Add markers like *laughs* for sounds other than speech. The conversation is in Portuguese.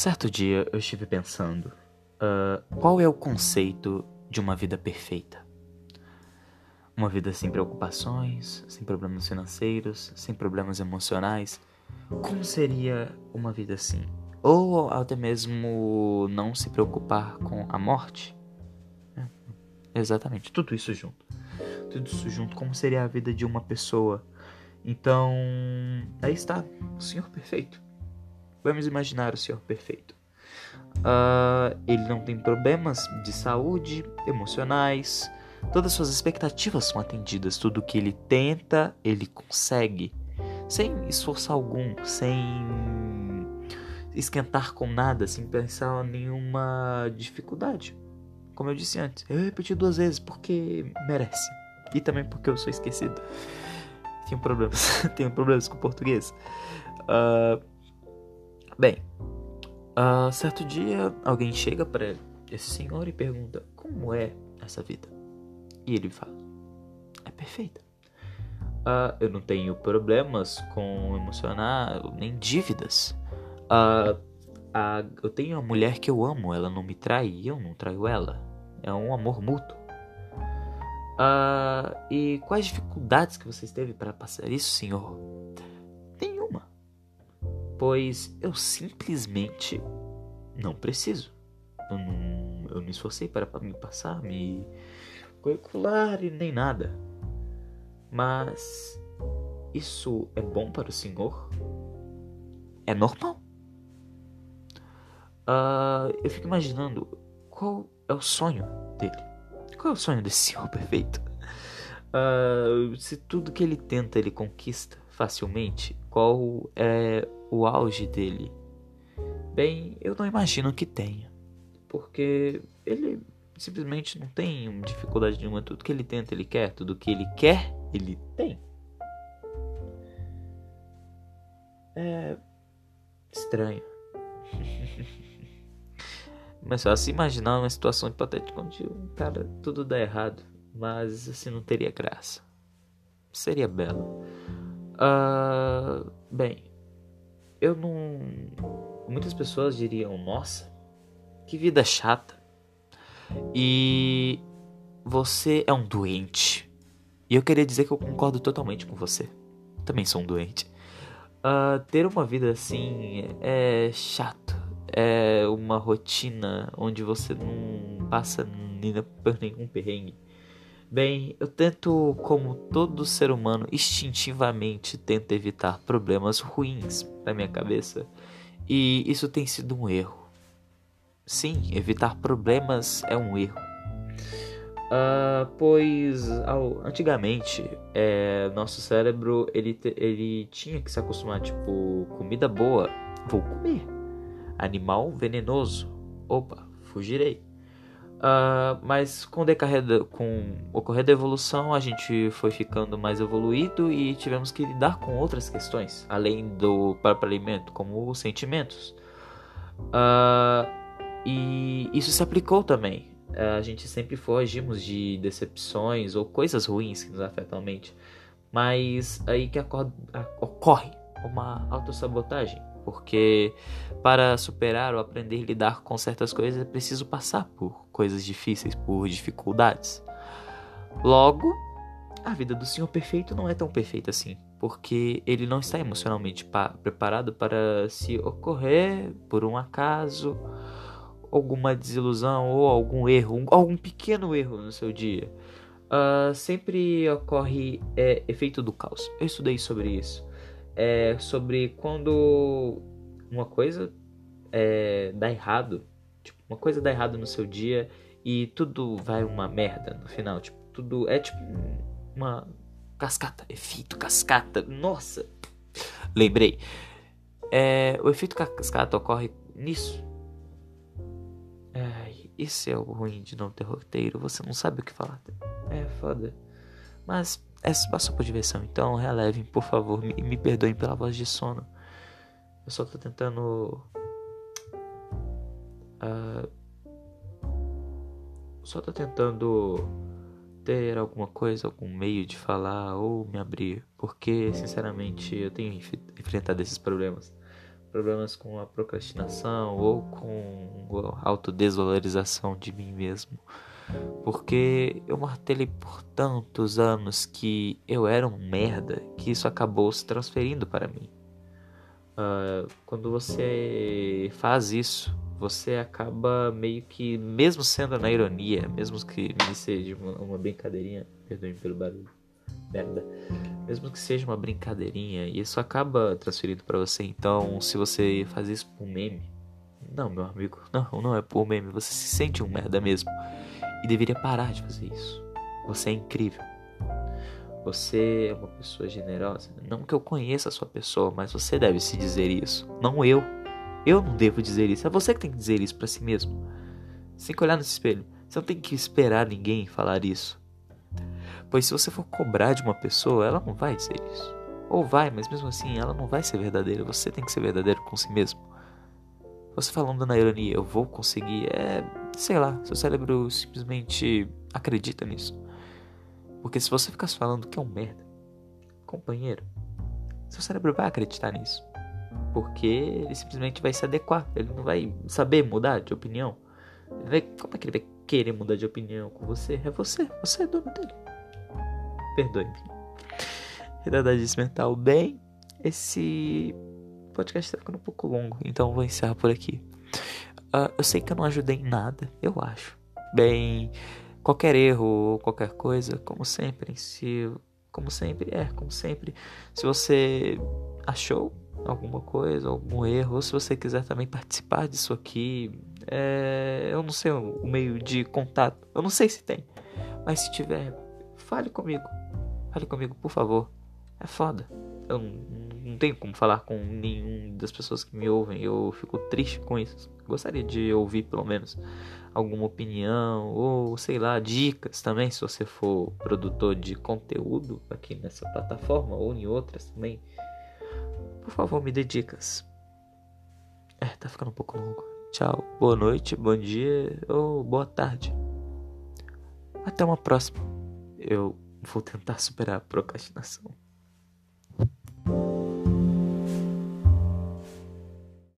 Certo dia eu estive pensando: uh, qual é o conceito de uma vida perfeita? Uma vida sem preocupações, sem problemas financeiros, sem problemas emocionais. Como seria uma vida assim? Ou até mesmo não se preocupar com a morte? É, exatamente, tudo isso junto. Tudo isso junto, como seria a vida de uma pessoa? Então, aí está, o Senhor perfeito. Vamos imaginar o Senhor perfeito. Uh, ele não tem problemas de saúde, emocionais, todas suas expectativas são atendidas, tudo que ele tenta, ele consegue, sem esforço algum, sem esquentar com nada, sem pensar em nenhuma dificuldade. Como eu disse antes, eu repeti duas vezes porque merece. E também porque eu sou esquecido. Tenho problemas, *laughs* tenho problemas com o português. Uh, Bem, uh, certo dia alguém chega para esse senhor e pergunta como é essa vida. E ele fala: é perfeita. Uh, eu não tenho problemas com emocional nem dívidas. Uh, uh, eu tenho uma mulher que eu amo, ela não me trai e eu não traio ela. É um amor mútuo. e quais dificuldades que você teve para passar isso, senhor? Pois eu simplesmente não preciso. Eu não, eu não esforcei para me passar, me calcular e nem nada. Mas isso é bom para o senhor? É normal? Uh, eu fico imaginando qual é o sonho dele. Qual é o sonho desse senhor perfeito? Uh, se tudo que ele tenta ele conquista facilmente, qual é o auge dele? Bem, eu não imagino que tenha, porque ele simplesmente não tem dificuldade nenhuma. Tudo que ele tenta, ele quer. Tudo que ele quer, ele tem. É estranho. *laughs* Mas só se imaginar uma situação hipotética onde um cara tudo dá errado, mas assim não teria graça. Seria belo. Uh, bem, eu não. Muitas pessoas diriam: Nossa, que vida chata. E você é um doente. E eu queria dizer que eu concordo totalmente com você. Também sou um doente. Uh, ter uma vida assim é chato. É uma rotina onde você não passa por nenhum perrengue. Bem, eu tento, como todo ser humano, instintivamente tenta evitar problemas ruins na minha cabeça. E isso tem sido um erro. Sim, evitar problemas é um erro. Uh, pois ao, antigamente é, nosso cérebro ele, te, ele tinha que se acostumar tipo comida boa vou comer animal venenoso opa fugirei Uh, mas com, o com o correr da evolução, a gente foi ficando mais evoluído e tivemos que lidar com outras questões, além do próprio alimento, como os sentimentos. Uh, e isso se aplicou também. Uh, a gente sempre fogimos de decepções ou coisas ruins que nos afetam a mente. Mas aí que ocorre uma autossabotagem porque para superar ou aprender a lidar com certas coisas é preciso passar por coisas difíceis, por dificuldades. Logo, a vida do Senhor perfeito não é tão perfeita assim, porque ele não está emocionalmente preparado para se ocorrer por um acaso, alguma desilusão ou algum erro, algum pequeno erro no seu dia. Uh, sempre ocorre é, efeito do caos. Eu estudei sobre isso é sobre quando uma coisa é, dá errado, tipo, uma coisa dá errado no seu dia e tudo vai uma merda no final, tipo, tudo é tipo uma cascata, efeito cascata. Nossa, lembrei. É, o efeito cascata ocorre nisso. Ai, isso é o ruim de não ter roteiro. Você não sabe o que falar. É foda. Mas é só por diversão, então relevem, por favor, me, me perdoem pela voz de sono. Eu só tô tentando. Uh, só tô tentando ter alguma coisa, algum meio de falar ou me abrir, porque sinceramente eu tenho enfrentado esses problemas. problemas com a procrastinação ou com a autodesvalorização de mim mesmo. Porque eu martelei por tantos anos que eu era um merda que isso acabou se transferindo para mim. Uh, quando você faz isso, você acaba meio que, mesmo sendo na ironia, mesmo que seja uma, uma brincadeirinha, perdoe pelo barulho, merda, mesmo que seja uma brincadeirinha, isso acaba transferindo para você. Então, se você faz isso por meme, não, meu amigo, não, não é por meme, você se sente um merda mesmo e deveria parar de fazer isso. Você é incrível. Você é uma pessoa generosa. Não que eu conheça a sua pessoa, mas você deve se dizer isso. Não eu. Eu não devo dizer isso. É você que tem que dizer isso para si mesmo. Você tem que olhar nesse espelho. Você não tem que esperar ninguém falar isso. Pois se você for cobrar de uma pessoa, ela não vai dizer isso. Ou vai, mas mesmo assim ela não vai ser verdadeira. Você tem que ser verdadeiro com si mesmo. Você falando na ironia, eu vou conseguir, é. sei lá, seu cérebro simplesmente acredita nisso. Porque se você ficar falando que é um merda, companheiro, seu cérebro vai acreditar nisso. Porque ele simplesmente vai se adequar. Ele não vai saber mudar de opinião. Vai, como é que ele vai querer mudar de opinião com você? É você. Você é dono dele. Perdoe-me. Realidade mental. Bem, esse podcast está ficando um pouco longo. Então vou encerrar por aqui. Uh, eu sei que eu não ajudei em nada. Eu acho. Bem qualquer erro ou qualquer coisa, como sempre, se como sempre, é, como sempre, se você achou alguma coisa, algum erro, ou se você quiser também participar disso aqui, é, eu não sei o meio de contato, eu não sei se tem, mas se tiver, fale comigo, fale comigo, por favor, é foda, eu não, não tenho como falar com nenhum das pessoas que me ouvem, eu fico triste com isso, gostaria de ouvir pelo menos alguma opinião ou sei lá, dicas também, se você for produtor de conteúdo aqui nessa plataforma ou em outras também. Por favor, me dê dicas. É, tá ficando um pouco longo. Tchau, boa noite, bom dia ou boa tarde. Até uma próxima. Eu vou tentar superar a procrastinação.